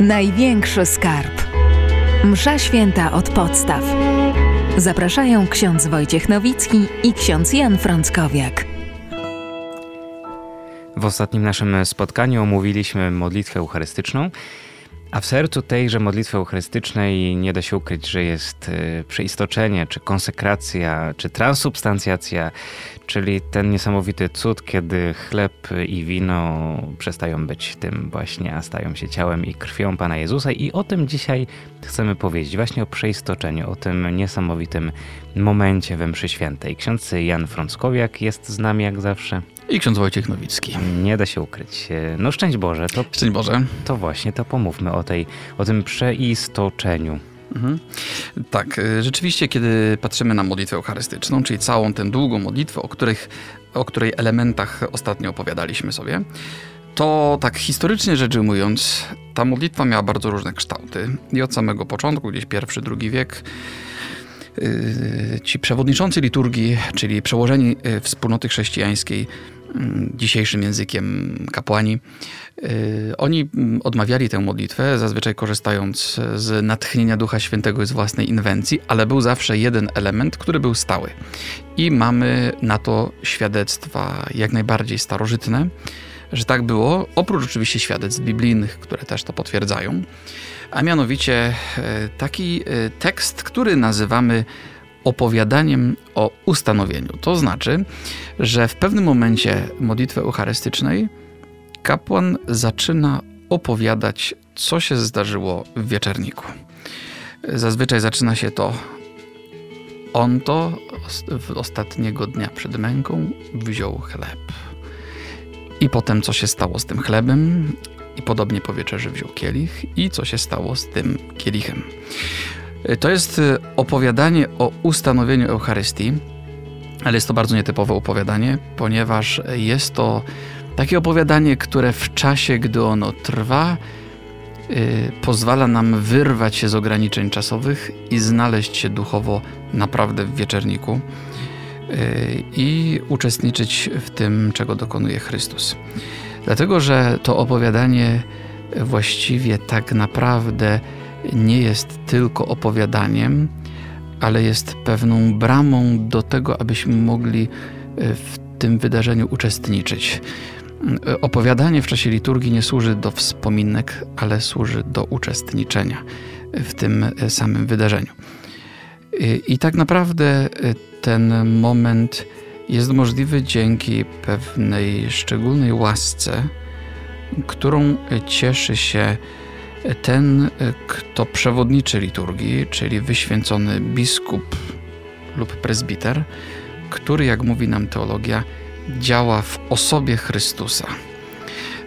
Największy skarb. Msza święta od podstaw. Zapraszają ksiądz Wojciech Nowicki i ksiądz Jan Frąckowiak. W ostatnim naszym spotkaniu omówiliśmy modlitwę eucharystyczną, a w sercu tejże modlitwy eucharystycznej nie da się ukryć, że jest e, przeistoczenie, czy konsekracja, czy transubstancjacja, czyli ten niesamowity cud, kiedy chleb i wino przestają być tym właśnie, a stają się ciałem i krwią Pana Jezusa. I o tym dzisiaj chcemy powiedzieć, właśnie o przeistoczeniu, o tym niesamowitym momencie we mszy świętej. Ksiądz Jan Frąckowiak jest z nami jak zawsze. I ksiądz Wojciech Nowicki. Nie da się ukryć. No szczęść Boże. To, szczęść Boże. To właśnie, to pomówmy o, tej, o tym przeistoczeniu. Mhm. Tak, y, rzeczywiście, kiedy patrzymy na modlitwę eucharystyczną, czyli całą tę długą modlitwę, o, których, o której elementach ostatnio opowiadaliśmy sobie, to tak historycznie rzecz ujmując, ta modlitwa miała bardzo różne kształty. I od samego początku, gdzieś pierwszy, drugi wiek, ci przewodniczący liturgii, czyli przełożeni y, wspólnoty chrześcijańskiej, mm, dzisiejszym językiem kapłani, Y, oni mm, odmawiali tę modlitwę, zazwyczaj korzystając z natchnienia Ducha Świętego i z własnej inwencji, ale był zawsze jeden element, który był stały. I mamy na to świadectwa jak najbardziej starożytne, że tak było, oprócz oczywiście świadectw biblijnych, które też to potwierdzają, a mianowicie e, taki e, tekst, który nazywamy opowiadaniem o ustanowieniu. To znaczy, że w pewnym momencie modlitwy eucharystycznej kapłan zaczyna opowiadać, co się zdarzyło w wieczerniku. Zazwyczaj zaczyna się to on to ostatniego dnia przed męką wziął chleb. I potem co się stało z tym chlebem, i podobnie po wieczerzy wziął kielich, i co się stało z tym kielichem. To jest opowiadanie o ustanowieniu Eucharystii, ale jest to bardzo nietypowe opowiadanie, ponieważ jest to takie opowiadanie, które w czasie, gdy ono trwa, yy, pozwala nam wyrwać się z ograniczeń czasowych i znaleźć się duchowo naprawdę w wieczerniku i uczestniczyć w tym, czego dokonuje Chrystus. Dlatego, że to opowiadanie właściwie tak naprawdę nie jest tylko opowiadaniem, ale jest pewną bramą do tego, abyśmy mogli w tym wydarzeniu uczestniczyć. Opowiadanie w czasie liturgii nie służy do wspominek, ale służy do uczestniczenia w tym samym wydarzeniu. I tak naprawdę ten moment jest możliwy dzięki pewnej szczególnej łasce, którą cieszy się ten, kto przewodniczy liturgii, czyli wyświęcony biskup lub prezbiter, który, jak mówi nam teologia, działa w osobie Chrystusa.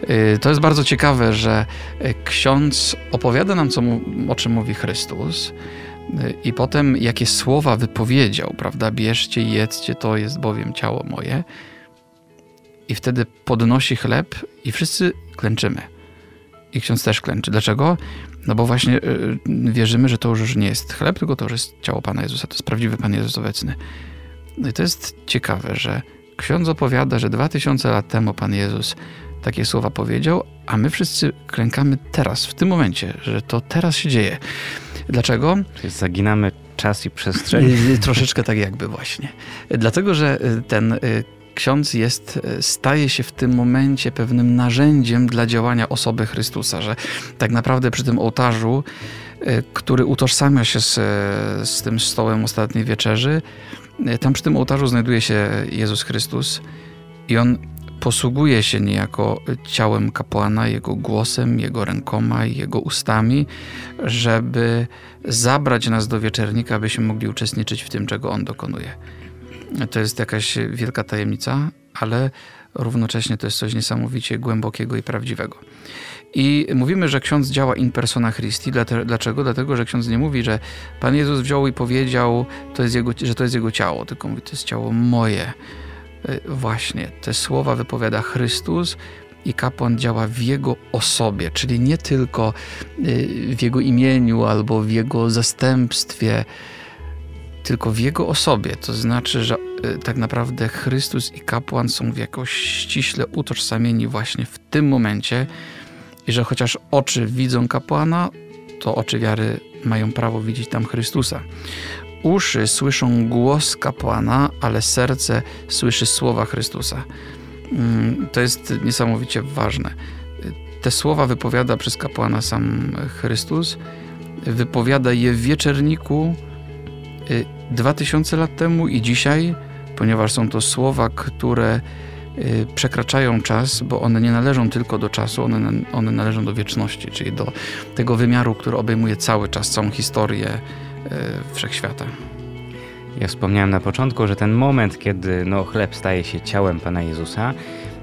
Y, to jest bardzo ciekawe, że ksiądz opowiada nam, co o czym mówi Chrystus, i potem jakie słowa wypowiedział, prawda? Bierzcie i jedzcie, to jest bowiem ciało moje. I wtedy podnosi chleb i wszyscy klęczymy. I ksiądz też klęczy. Dlaczego? No bo właśnie wierzymy, że to już nie jest chleb, tylko to już jest ciało Pana Jezusa. To jest prawdziwy Pan Jezus obecny. No i to jest ciekawe, że Ksiądz opowiada, że dwa tysiące lat temu Pan Jezus takie słowa powiedział, a my wszyscy klękamy teraz, w tym momencie, że to teraz się dzieje. Dlaczego? Czyli zaginamy czas i przestrzeń. Y, troszeczkę tak jakby właśnie. Dlatego, że y, ten y, ksiądz jest, staje się w tym momencie pewnym narzędziem dla działania osoby Chrystusa, że tak naprawdę przy tym ołtarzu, który utożsamia się z, z tym stołem ostatniej wieczerzy, tam przy tym ołtarzu znajduje się Jezus Chrystus i on posługuje się niejako ciałem kapłana, jego głosem, jego rękoma i jego ustami, żeby zabrać nas do wieczernika, abyśmy mogli uczestniczyć w tym, czego on dokonuje. To jest jakaś wielka tajemnica, ale równocześnie to jest coś niesamowicie głębokiego i prawdziwego. I mówimy, że ksiądz działa in persona Christi. Dlaczego? Dlatego, że ksiądz nie mówi, że Pan Jezus wziął i powiedział, to jest jego, że to jest jego ciało, tylko mówi, to jest ciało moje. E, właśnie, te słowa wypowiada Chrystus i kapłan działa w jego osobie, czyli nie tylko e, w jego imieniu albo w jego zastępstwie, tylko w jego osobie. To znaczy, że e, tak naprawdę Chrystus i kapłan są w jakoś ściśle utożsamieni właśnie w tym momencie i że chociaż oczy widzą kapłana, to oczy wiary mają prawo widzieć tam Chrystusa. Uszy słyszą głos kapłana, ale serce słyszy słowa Chrystusa. Mm, to jest niesamowicie ważne. Te słowa wypowiada przez kapłana sam Chrystus. Wypowiada je w wieczerniku y, dwa tysiące lat temu i dzisiaj, ponieważ są to słowa, które y, przekraczają czas, bo one nie należą tylko do czasu, one, one należą do wieczności, czyli do tego wymiaru, który obejmuje cały czas, całą historię y, wszechświata. Ja wspomniałem na początku, że ten moment, kiedy no, chleb staje się ciałem Pana Jezusa,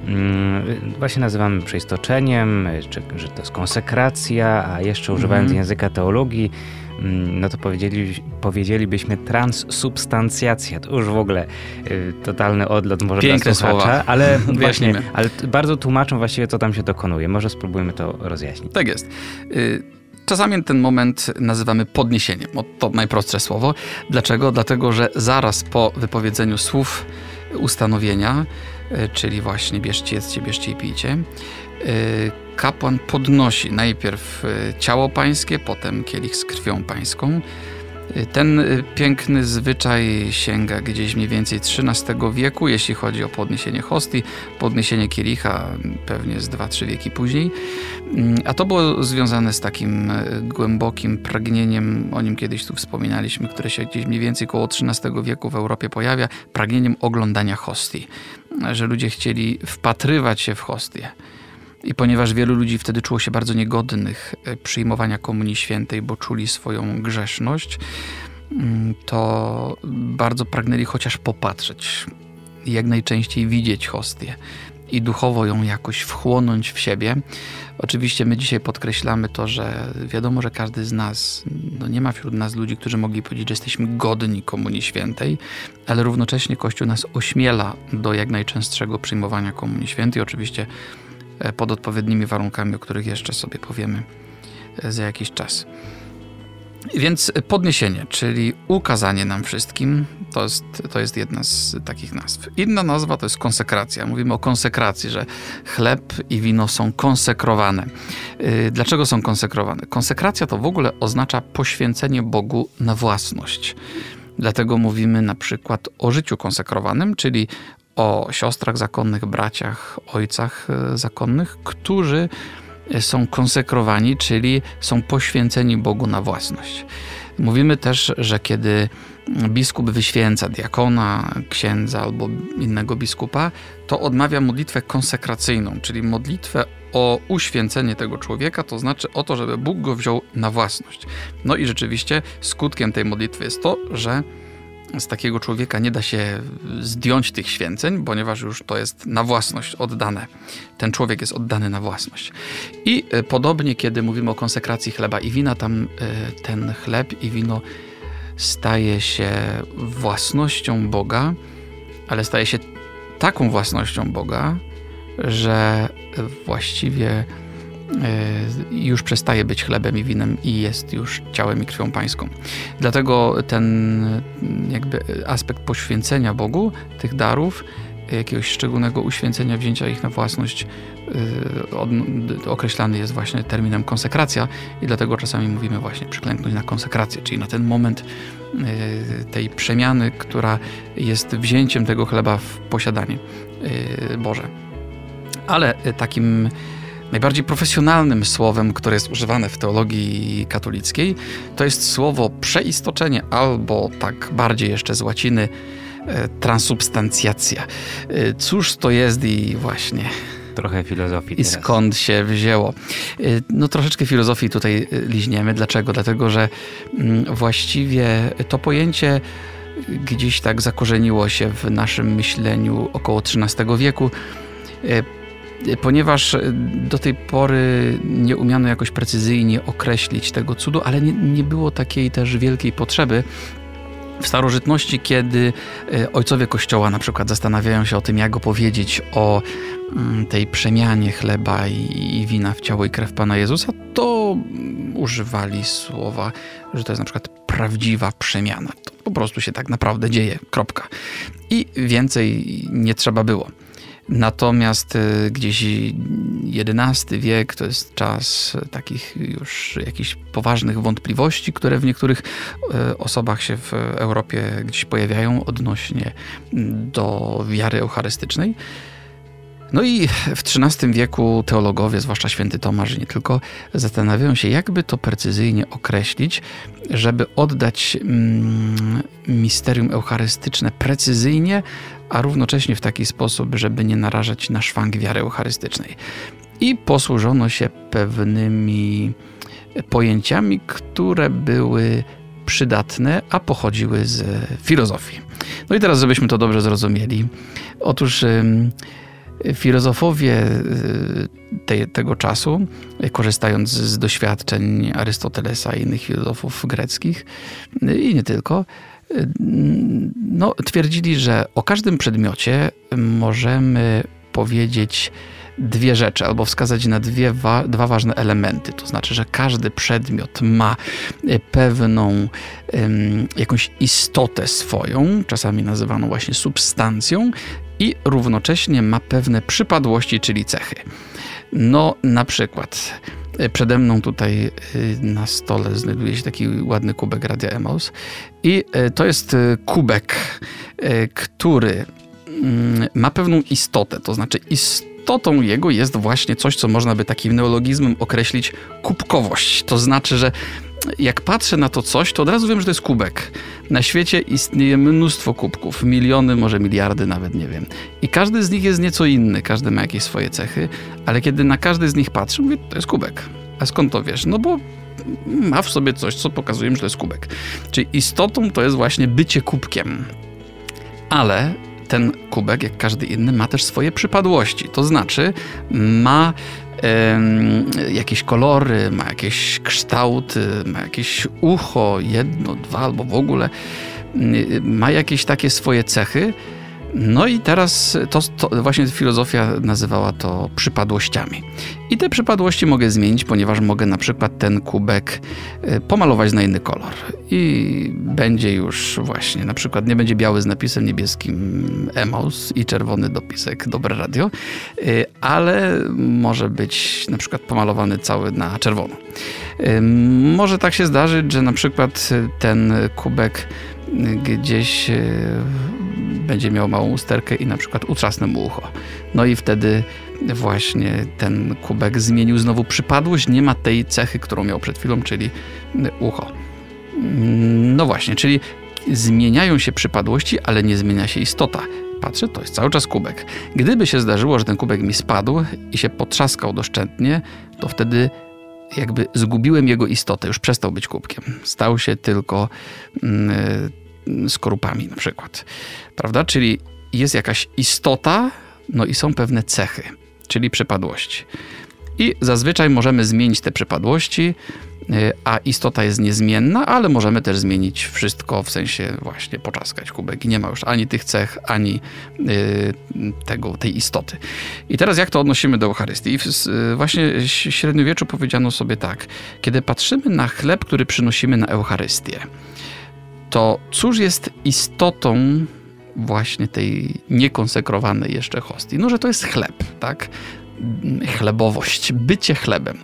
mm, właśnie nazywamy przeistoczeniem, czy, że to jest konsekracja, a jeszcze używając mm. języka teologii, mm, no to powiedzieli, powiedzielibyśmy transsubstancjacja. To już w ogóle y, totalny odlot może Piękne dla słowa. ale właśnie, ale bardzo tłumaczą właściwie, co tam się dokonuje. Może spróbujmy to rozjaśnić. Tak jest. Y Czasami ten moment nazywamy podniesieniem. To najprostsze słowo. Dlaczego? Dlatego, że zaraz po wypowiedzeniu słów ustanowienia, e, czyli właśnie bierzcie, jedzcie, bierzcie i pijcie, e, kapłan podnosi najpierw e, ciało pańskie, potem kielich z krwią pańską, ten y, piękny zwyczaj sięga gdzieś mniej więcej XIII wieku, jeśli chodzi o podniesienie hostii, podniesienie kielicha pewnie z 2-3 wieki później. Mm, a to było związane z takim y, głębokim pragnieniem, o nim kiedyś tu wspominaliśmy, które się gdzieś mniej więcej koło XIII wieku w Europie pojawia, pragnieniem oglądania hostii, że ludzie chcieli wpatrywać się w hostię. I ponieważ wielu ludzi wtedy czuło się bardzo niegodnych e, przyjmowania Komunii Świętej, bo czuli swoją grzeszność, mm, to bardzo pragnęli chociaż popatrzeć, jak najczęściej widzieć hostię i duchowo ją jakoś wchłonąć w siebie. Oczywiście my dzisiaj podkreślamy to, że wiadomo, że każdy z nas, no nie ma wśród nas ludzi, którzy mogli powiedzieć, że jesteśmy godni Komunii Świętej, ale równocześnie Kościół nas ośmiela do jak najczęstszego przyjmowania Komunii Świętej. Oczywiście pod odpowiednimi warunkami, o których jeszcze sobie powiemy e, za jakiś czas. Więc podniesienie, czyli ukazanie nam wszystkim, to jest, to jest jedna z takich nazw. Inna nazwa to jest konsekracja. Mówimy o konsekracji, że chleb i wino są konsekrowane. E, dlaczego są konsekrowane? Konsekracja to w ogóle oznacza poświęcenie Bogu na własność. Dlatego mówimy na przykład o życiu konsekrowanym, czyli o siostrach zakonnych, braciach, ojcach e, zakonnych, którzy są konsekrowani, czyli są poświęceni Bogu na własność. Mówimy też, że kiedy biskup wyświęca diakona, księdza albo innego biskupa, to odmawia modlitwę konsekracyjną, czyli modlitwę o uświęcenie tego człowieka, to znaczy o to, żeby Bóg go wziął na własność. No i rzeczywiście skutkiem tej modlitwy jest to, że z takiego człowieka nie da się zdjąć tych święceń, ponieważ już to jest na własność oddane. Ten człowiek jest oddany na własność. I e, podobnie, kiedy mówimy o konsekracji chleba i wina, tam e, ten chleb i wino staje się własnością Boga, ale staje się taką własnością Boga, że właściwie już przestaje być chlebem i winem i jest już ciałem i krwią pańską. Dlatego ten jakby aspekt poświęcenia Bogu tych darów, jakiegoś szczególnego uświęcenia, wzięcia ich na własność e, określany jest właśnie terminem konsekracja i dlatego czasami mówimy właśnie przyklęknąć na konsekrację, czyli na ten moment e, tej przemiany, która jest wzięciem tego chleba w posiadanie Boże. Ale takim Najbardziej profesjonalnym słowem, które jest używane w teologii katolickiej, to jest słowo przeistoczenie, albo tak bardziej jeszcze z łaciny e, transubstancjacja. E, cóż to jest i właśnie trochę filozofii. I skąd się wzięło? E, no troszeczkę filozofii tutaj liźniemy. Dlaczego? Dlatego, że mm, właściwie to pojęcie gdzieś tak zakorzeniło się w naszym myśleniu około XIII wieku ponieważ do tej pory nie umiano jakoś precyzyjnie określić tego cudu, ale nie, nie było takiej też wielkiej potrzeby. W starożytności, kiedy e, ojcowie kościoła na przykład zastanawiają się o tym, jak opowiedzieć o mm, tej przemianie chleba i wina w ciało i krew Pana Jezusa, to używali słowa, że to jest na przykład prawdziwa przemiana. To po prostu się tak naprawdę dzieje. Kropka. I więcej nie trzeba było. Natomiast y, gdzieś XI wiek to jest czas takich już jakichś poważnych wątpliwości, które w niektórych y, osobach się w Europie gdzieś pojawiają odnośnie do wiary eucharystycznej. No i w XIII wieku teologowie, zwłaszcza święty Tomasz, nie tylko, zastanawiają się, jakby to precyzyjnie określić, żeby oddać mm, misterium eucharystyczne precyzyjnie, a równocześnie w taki sposób, żeby nie narażać na szwank wiary eucharystycznej. I posłużono się pewnymi pojęciami, które były przydatne, a pochodziły z filozofii. No i teraz, żebyśmy to dobrze zrozumieli. Otóż Filozofowie y, te, tego czasu, korzystając z doświadczeń Arystotelesa i innych filozofów greckich y, i nie tylko, no, twierdzili, że o każdym przedmiocie możemy powiedzieć dwie rzeczy, albo wskazać na dwie wa dwa ważne elementy. To znaczy, że każdy przedmiot ma pewną jakąś istotę swoją, czasami nazywaną właśnie substancją, i równocześnie ma pewne przypadłości, czyli cechy. No, na przykład e, przede mną tutaj e, na stole znajduje się taki ładny kubek Radia Emaus i e, to jest kubek, który mm, ma pewną istotę, to znaczy istotą jego jest właśnie coś, co można by takim neologizmem określić kubkowość. To znaczy, że jak patrzę na to coś, to od razu wiem, że to jest kubek. Na świecie istnieje mnóstwo kubków, miliony, może miliardy, nawet nie wiem. I każdy z nich jest nieco inny, każdy ma jakieś swoje cechy, ale kiedy na każdy z nich patrzę, mówię, to jest kubek. A skąd to wiesz? No bo ma w sobie coś, co pokazuje, że to jest kubek. Czyli istotą to jest właśnie bycie kubkiem. Ale ten kubek, jak każdy inny, ma też swoje przypadłości. To znaczy, ma jakieś kolory, ma jakieś kształty, ma jakieś ucho, jedno, dwa albo w ogóle, ma jakieś takie swoje cechy. No i teraz to, to, właśnie filozofia nazywała to przypadłościami. I te przypadłości mogę zmienić, ponieważ mogę na przykład ten kubek e, pomalować na inny kolor. I będzie już właśnie, na przykład nie będzie biały z napisem niebieskim Emaus i czerwony dopisek Dobre Radio, e, ale może być na przykład pomalowany cały na czerwono. E, może tak się zdarzyć, że na przykład ten kubek gdzieś będzie miał małą usterkę i na przykład utrzasnę mu ucho. No i wtedy właśnie ten kubek zmienił znowu przypadłość, nie ma tej cechy, którą miał przed chwilą, czyli ucho. No właśnie, czyli zmieniają się przypadłości, ale nie zmienia się istota. Patrzę, to jest cały czas kubek. Gdyby się zdarzyło, że ten kubek mi spadł i się potrzaskał doszczętnie, to wtedy jakby zgubiłem jego istotę, już przestał być kubkiem. Stał się tylko mm, skorupami na przykład. Prawda? Czyli jest jakaś istota, no i są pewne cechy, czyli przypadłości. I zazwyczaj możemy zmienić te przypadłości, y, a istota jest niezmienna, ale możemy też zmienić wszystko, w sensie właśnie poczaskać kubek i nie ma już ani tych cech, ani y, tego, tej istoty. I teraz jak to odnosimy do Eucharystii? Y, właśnie w średniowieczu powiedziano sobie tak, kiedy patrzymy na chleb, który przynosimy na Eucharystię, to cóż jest istotą właśnie tej niekonsekrowanej jeszcze hostii? No, że to jest chleb, tak? Chlebowość, bycie chlebem.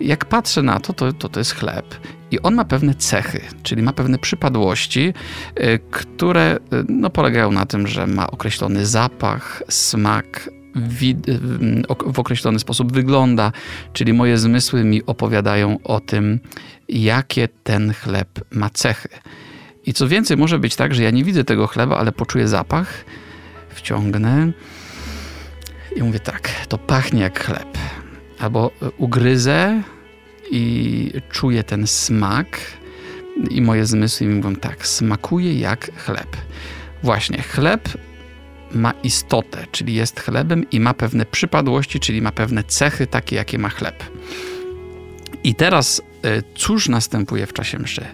Jak patrzę na to, to, to, to jest chleb i on ma pewne cechy, czyli ma pewne przypadłości, y, które y, no, polegają na tym, że ma określony zapach, smak, y, w określony sposób wygląda, czyli moje zmysły mi opowiadają o tym, jakie ten chleb ma cechy. I co więcej, może być tak, że ja nie widzę tego chleba, ale poczuję zapach, wciągnę i mówię tak, to pachnie jak chleb. Albo ugryzę i czuję ten smak i moje zmysły mi mówią tak, smakuje jak chleb. Właśnie, chleb ma istotę, czyli jest chlebem i ma pewne przypadłości, czyli ma pewne cechy takie, jakie ma chleb. I teraz e, cóż następuje w czasie mszy?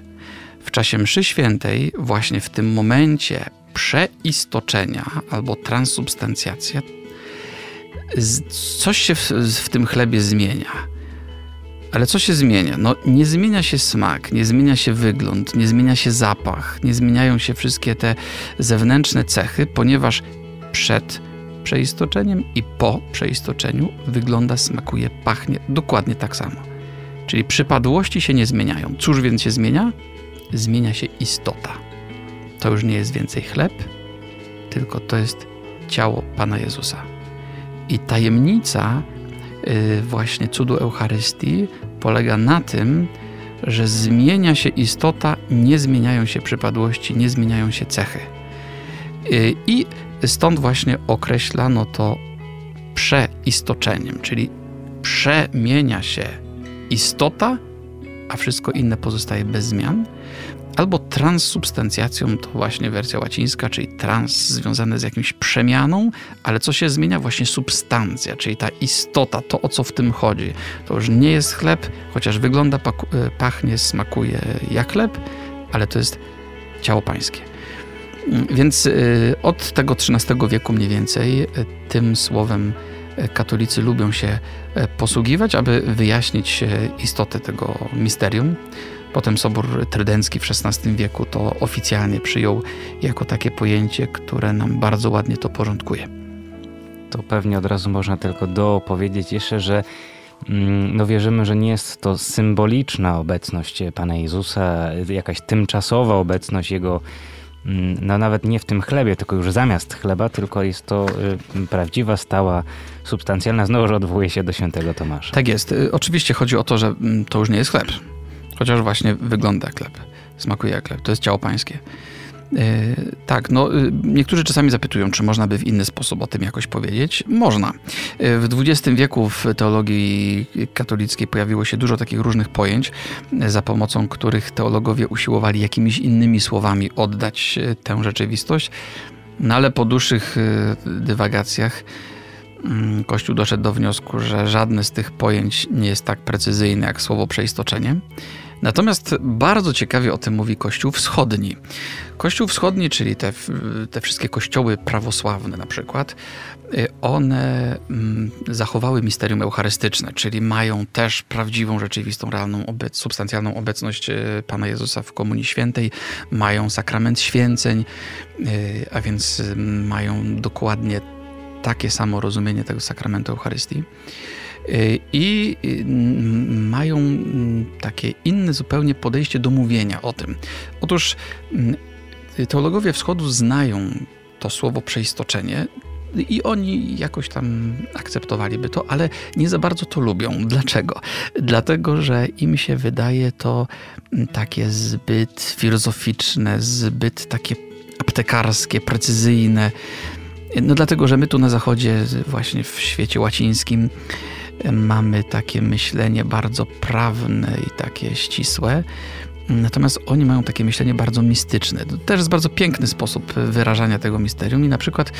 W czasie mszy świętej, właśnie w tym momencie przeistoczenia albo transubstancjacja, coś się w, w tym chlebie zmienia. Ale co się zmienia? No, nie zmienia się smak, nie zmienia się wygląd, nie zmienia się zapach, nie zmieniają się wszystkie te zewnętrzne cechy, ponieważ przed przeistoczeniem i po przeistoczeniu wygląda, smakuje, pachnie dokładnie tak samo. Czyli przypadłości się nie zmieniają. Cóż więc się zmienia? Zmienia się istota. To już nie jest więcej chleb, tylko to jest ciało Pana Jezusa. I tajemnica y, właśnie cudu Eucharystii polega na tym, że zmienia się istota, nie zmieniają się przypadłości, nie zmieniają się cechy. Y, I stąd właśnie określano to przeistoczeniem, czyli przemienia się istota, a wszystko inne pozostaje bez zmian albo transsubstancjacją, to właśnie wersja łacińska, czyli trans związane z jakimś przemianą, ale co się zmienia? Właśnie substancja, czyli ta istota, to o co w tym chodzi. To już nie jest chleb, chociaż wygląda, e, pachnie, smakuje jak chleb, ale to jest ciało pańskie. Mm, więc e, od tego XIII wieku mniej więcej e, tym słowem katolicy lubią się posługiwać, aby wyjaśnić istotę tego misterium. Potem Sobór Trydencki w XVI wieku to oficjalnie przyjął jako takie pojęcie, które nam bardzo ładnie to porządkuje. To pewnie od razu można tylko dopowiedzieć jeszcze, że mm, no wierzymy, że nie jest to symboliczna obecność Pana Jezusa, jakaś tymczasowa obecność Jego mm, no nawet nie w tym chlebie, tylko już zamiast chleba, tylko jest to y, prawdziwa, stała, substancjalna, znowu odwołuje się do świętego Tomasza. Tak jest. Y, oczywiście chodzi o to, że mm, to już nie jest chleb. Chociaż właśnie wygląda jak smakuje jak chleb. To jest ciało pańskie. Yy, tak, no yy, niektórzy czasami zapytują, czy można by w inny sposób o tym jakoś powiedzieć. Można. Yy, w XX wieku w teologii katolickiej pojawiło się dużo takich różnych pojęć, za pomocą których teologowie usiłowali jakimiś innymi słowami oddać tę rzeczywistość. No ale po dłuższych dywagacjach mm, Kościół doszedł do wniosku, że żadne z tych pojęć nie jest tak precyzyjne jak słowo przeistoczenie. Natomiast bardzo ciekawie o tym mówi Kościół Wschodni. Kościół Wschodni, czyli te, te wszystkie kościoły prawosławne na przykład, y, one mm, zachowały misterium eucharystyczne, czyli mają też prawdziwą, rzeczywistą, realną, obec, substancjalną obecność y, Pana Jezusa w Komunii Świętej, mają sakrament święceń, y, a więc mają dokładnie takie samo rozumienie tego sakramentu Eucharystii. Y, i y, mają mm, takie inne zupełnie podejście do mówienia o tym. Otóż mm, teologowie wschodu znają to słowo przeistoczenie, i oni jakoś tam akceptowaliby to, ale nie za bardzo to lubią. Dlaczego? Dlatego, że im się wydaje to mm, takie zbyt filozoficzne, zbyt takie aptekarskie, precyzyjne. No dlatego, że my tu na zachodzie, właśnie w świecie łacińskim, mamy takie myślenie bardzo prawne i takie ścisłe. Natomiast oni mają takie myślenie bardzo mistyczne. To też jest bardzo piękny sposób wyrażania tego misterium i na przykład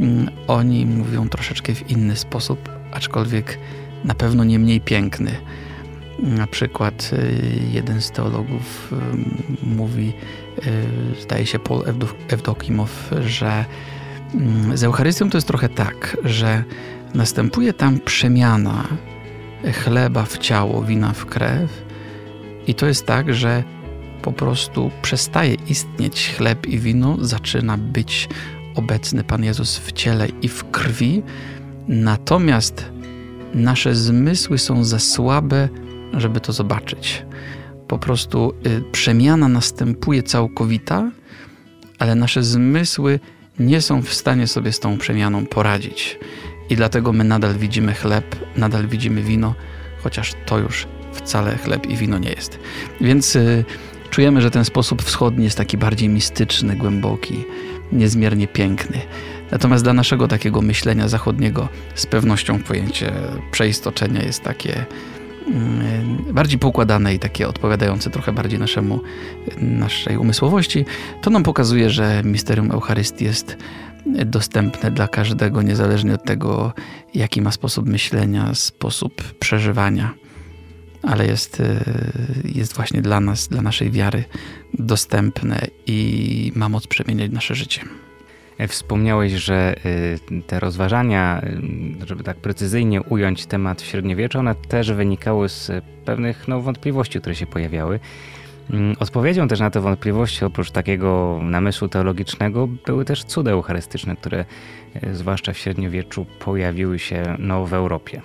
mm, oni mówią troszeczkę w inny sposób, aczkolwiek na pewno nie mniej piękny. Na przykład y, jeden z teologów y, mówi, y, zdaje się Paul Evdokimow, że mm, z Eucharystią to jest trochę tak, że Następuje tam przemiana chleba w ciało, wina w krew, i to jest tak, że po prostu przestaje istnieć chleb i wino, zaczyna być obecny Pan Jezus w ciele i w krwi, natomiast nasze zmysły są za słabe, żeby to zobaczyć. Po prostu y, przemiana następuje całkowita, ale nasze zmysły nie są w stanie sobie z tą przemianą poradzić. I dlatego my nadal widzimy chleb, nadal widzimy wino, chociaż to już wcale chleb i wino nie jest. Więc y, czujemy, że ten sposób wschodni jest taki bardziej mistyczny, głęboki, niezmiernie piękny. Natomiast dla naszego takiego myślenia zachodniego z pewnością pojęcie przeistoczenia jest takie y, bardziej poukładane i takie odpowiadające trochę bardziej naszemu, naszej umysłowości, to nam pokazuje, że misterium Eucharystii jest dostępne dla każdego, niezależnie od tego, jaki ma sposób myślenia, sposób przeżywania, ale jest, e, jest właśnie dla nas, dla naszej wiary dostępne i ma moc przemieniać nasze życie. E, wspomniałeś, że e, te rozważania, żeby tak precyzyjnie ująć temat średniowiecza, one też wynikały z pewnych no, wątpliwości, które się pojawiały. Mm, odpowiedzią też na te wątpliwości, oprócz takiego namysłu teologicznego, były też cuda eucharystyczne, które e, zwłaszcza w średniowieczu pojawiły się no, w Europie.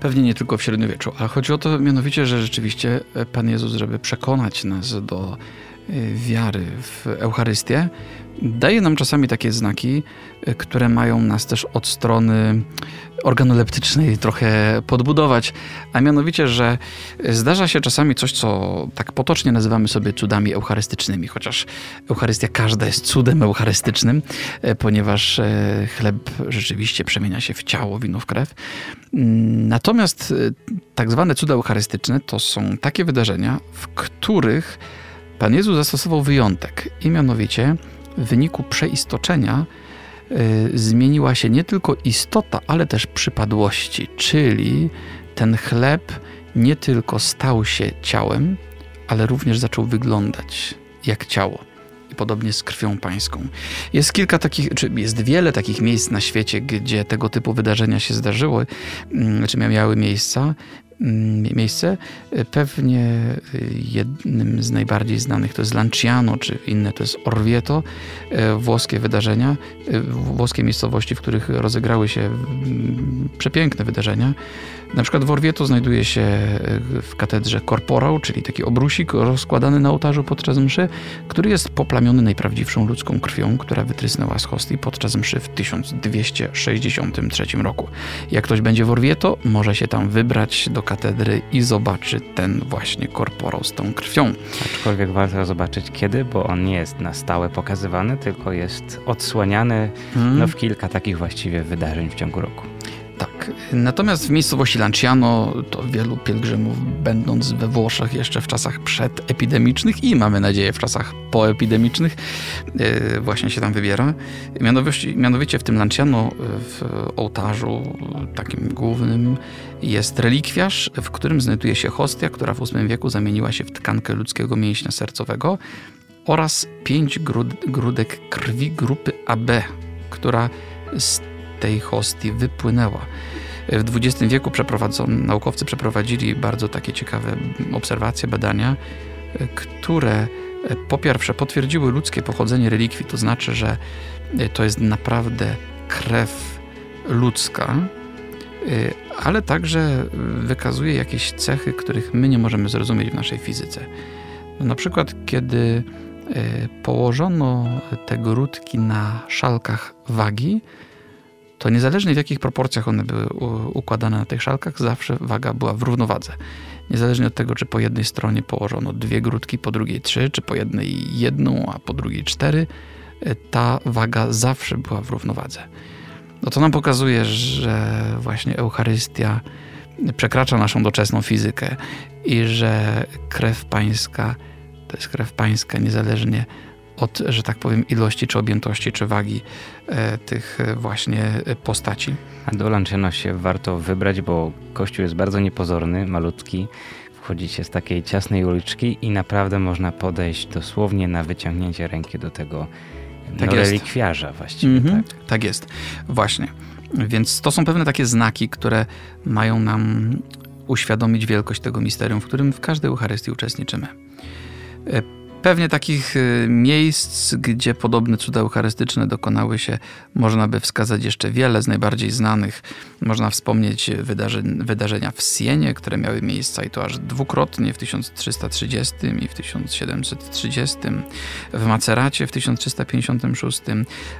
Pewnie nie tylko w średniowieczu, ale chodzi o to mianowicie, że rzeczywiście Pan Jezus, żeby przekonać nas do e, wiary w Eucharystię, daje nam czasami takie znaki, e, które mają nas też od strony organoleptycznej trochę podbudować, a mianowicie, że zdarza się czasami coś, co tak potocznie nazywamy sobie cudami eucharystycznymi, chociaż Eucharystia każda jest cudem eucharystycznym, e, ponieważ chleb rzeczywiście przemienia się w ciało, wino w krew. Mm, natomiast tak zwane cuda eucharystyczne to są takie wydarzenia, w których Pan Jezus zastosował wyjątek i mianowicie w wyniku przeistoczenia y, zmieniła się nie tylko istota, ale też przypadłości, czyli ten chleb nie tylko stał się ciałem, ale również zaczął wyglądać jak ciało. I podobnie z krwią pańską. Jest kilka takich, czy jest wiele takich miejsc na świecie, gdzie tego typu wydarzenia się zdarzyły, mm, czy miały miejsca. Mm, miejsce. Pewnie jednym z najbardziej znanych to jest Lanciano, czy inne to jest Orvieto, e, włoskie wydarzenia, włoskie miejscowości, w których rozegrały się mm, przepiękne wydarzenia. Na przykład w Orvieto znajduje się e, w katedrze korporał, czyli taki obrusik rozkładany na ołtarzu podczas mszy, który jest poplamiony najprawdziwszą ludzką krwią, która wytrysnęła z hostii podczas mszy w 1263 roku. Jak ktoś będzie w Orvieto, może się tam wybrać do katedry i zobaczy ten właśnie korporał z tą krwią. Aczkolwiek warto zobaczyć kiedy, bo on nie jest na stałe pokazywany, tylko jest odsłaniany hmm. no, w kilka takich właściwie wydarzeń w ciągu roku. Tak. Natomiast w miejscowości Lanciano to wielu pielgrzymów, będąc we Włoszech jeszcze w czasach przedepidemicznych i mamy nadzieję w czasach poepidemicznych, e, właśnie się tam wybiera. Mianowicie, mianowicie w tym Lanciano w ołtarzu takim głównym jest relikwiarz, w którym znajduje się hostia, która w VIII wieku zamieniła się w tkankę ludzkiego mięśnia sercowego oraz pięć grudek krwi grupy AB, która z tej hostii wypłynęła. W XX wieku naukowcy przeprowadzili bardzo takie ciekawe obserwacje, badania, które e, po pierwsze potwierdziły ludzkie pochodzenie relikwii, to znaczy, że e, to jest naprawdę krew ludzka, e, ale także wykazuje jakieś cechy, których my nie możemy zrozumieć w naszej fizyce. No, na przykład, kiedy położono te grudki na szalkach wagi, to niezależnie w jakich proporcjach one były układane na tych szalkach, zawsze waga była w równowadze. Niezależnie od tego, czy po jednej stronie położono dwie grudki, po drugiej trzy, czy po jednej jedną, a po drugiej cztery, e, ta waga zawsze była w równowadze. No to nam pokazuje, że właśnie Eucharystia przekracza naszą doczesną fizykę i że krew pańska to jest krew pańska niezależnie od, że tak powiem, ilości, czy objętości, czy wagi e, tych e, właśnie e, postaci. A do się warto wybrać, bo kościół jest bardzo niepozorny, malutki. Wchodzicie z takiej ciasnej uliczki i naprawdę można podejść dosłownie na wyciągnięcie ręki do tego tak no, relikwiarza właściwie. -hmm. tak? tak jest, właśnie. Więc to są pewne takie znaki, które mają nam uświadomić wielkość tego misterium, w którym w każdej Eucharystii uczestniczymy. Pewnie takich y, miejsc, gdzie podobne cuda eucharystyczne dokonały się, można by wskazać jeszcze wiele. Z najbardziej znanych można wspomnieć wydarzenia w Sienie, które miały miejsce i to aż dwukrotnie w 1330 i w 1730, w Maceracie w 1356,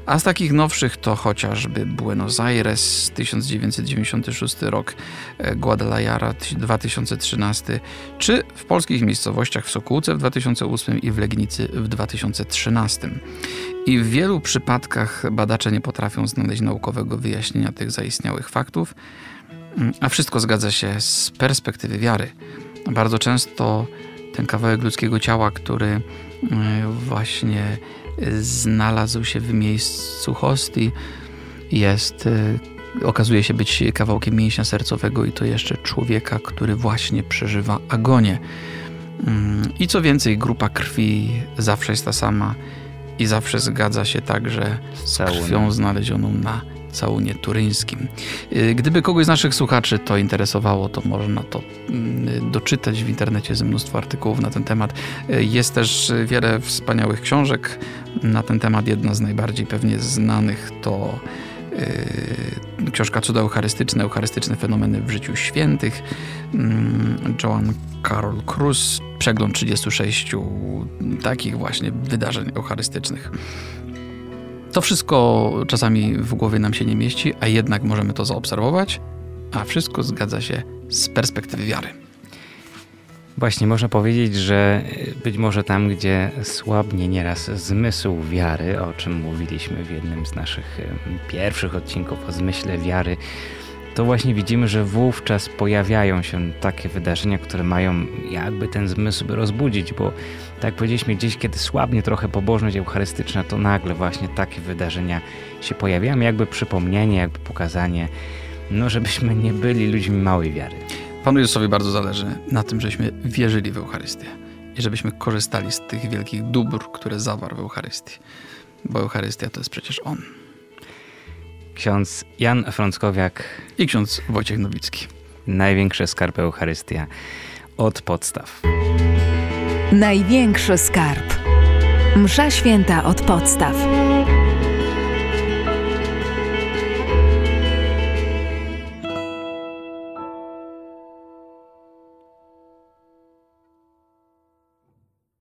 a z takich nowszych to chociażby Buenos Aires 1996 rok, e, Guadalajara 2013, czy w polskich miejscowościach w Sokółce w 2008 i w Legnicy w 2013. I w wielu przypadkach badacze nie potrafią znaleźć naukowego wyjaśnienia tych zaistniałych faktów, a wszystko zgadza się z perspektywy wiary. Bardzo często ten kawałek ludzkiego ciała, który e, właśnie znalazł się w miejscu hostii, jest, e, okazuje się być kawałkiem mięśnia sercowego i to jeszcze człowieka, który właśnie przeżywa agonię. Mm, I co więcej, grupa krwi zawsze jest ta sama i zawsze zgadza się także z krwią znalezioną na całunie turyńskim. Y, gdyby kogoś z naszych słuchaczy to interesowało, to można to mm, doczytać w internecie, jest mnóstwo artykułów na ten temat. Y, jest też wiele wspaniałych książek na ten temat. Jedna z najbardziej pewnie znanych to książka Cuda Eucharystyczne, Eucharystyczne fenomeny w życiu świętych. Yy, Joan Carol Cruz, przegląd 36 takich właśnie wydarzeń eucharystycznych. To wszystko czasami w głowie nam się nie mieści, a jednak możemy to zaobserwować, a wszystko zgadza się z perspektywy wiary. Właśnie można powiedzieć, że być może tam, gdzie słabnie nieraz zmysł wiary, o czym mówiliśmy w jednym z naszych pierwszych odcinków o zmyśle wiary, to właśnie widzimy, że wówczas pojawiają się takie wydarzenia, które mają jakby ten zmysł rozbudzić, bo tak jak powiedzieliśmy, gdzieś kiedy słabnie trochę pobożność eucharystyczna, to nagle właśnie takie wydarzenia się pojawiają, jakby przypomnienie, jakby pokazanie, no żebyśmy nie byli ludźmi małej wiary. Panu Jezusowi bardzo zależy na tym, żebyśmy wierzyli w Eucharystię i żebyśmy korzystali z tych wielkich dóbr, które zawarł w Eucharystii, bo Eucharystia to jest przecież On. Ksiądz Jan Frąckowiak i ksiądz Wojciech Nowicki. Największe skarb Eucharystia od podstaw. Największy skarb. Msza święta od podstaw.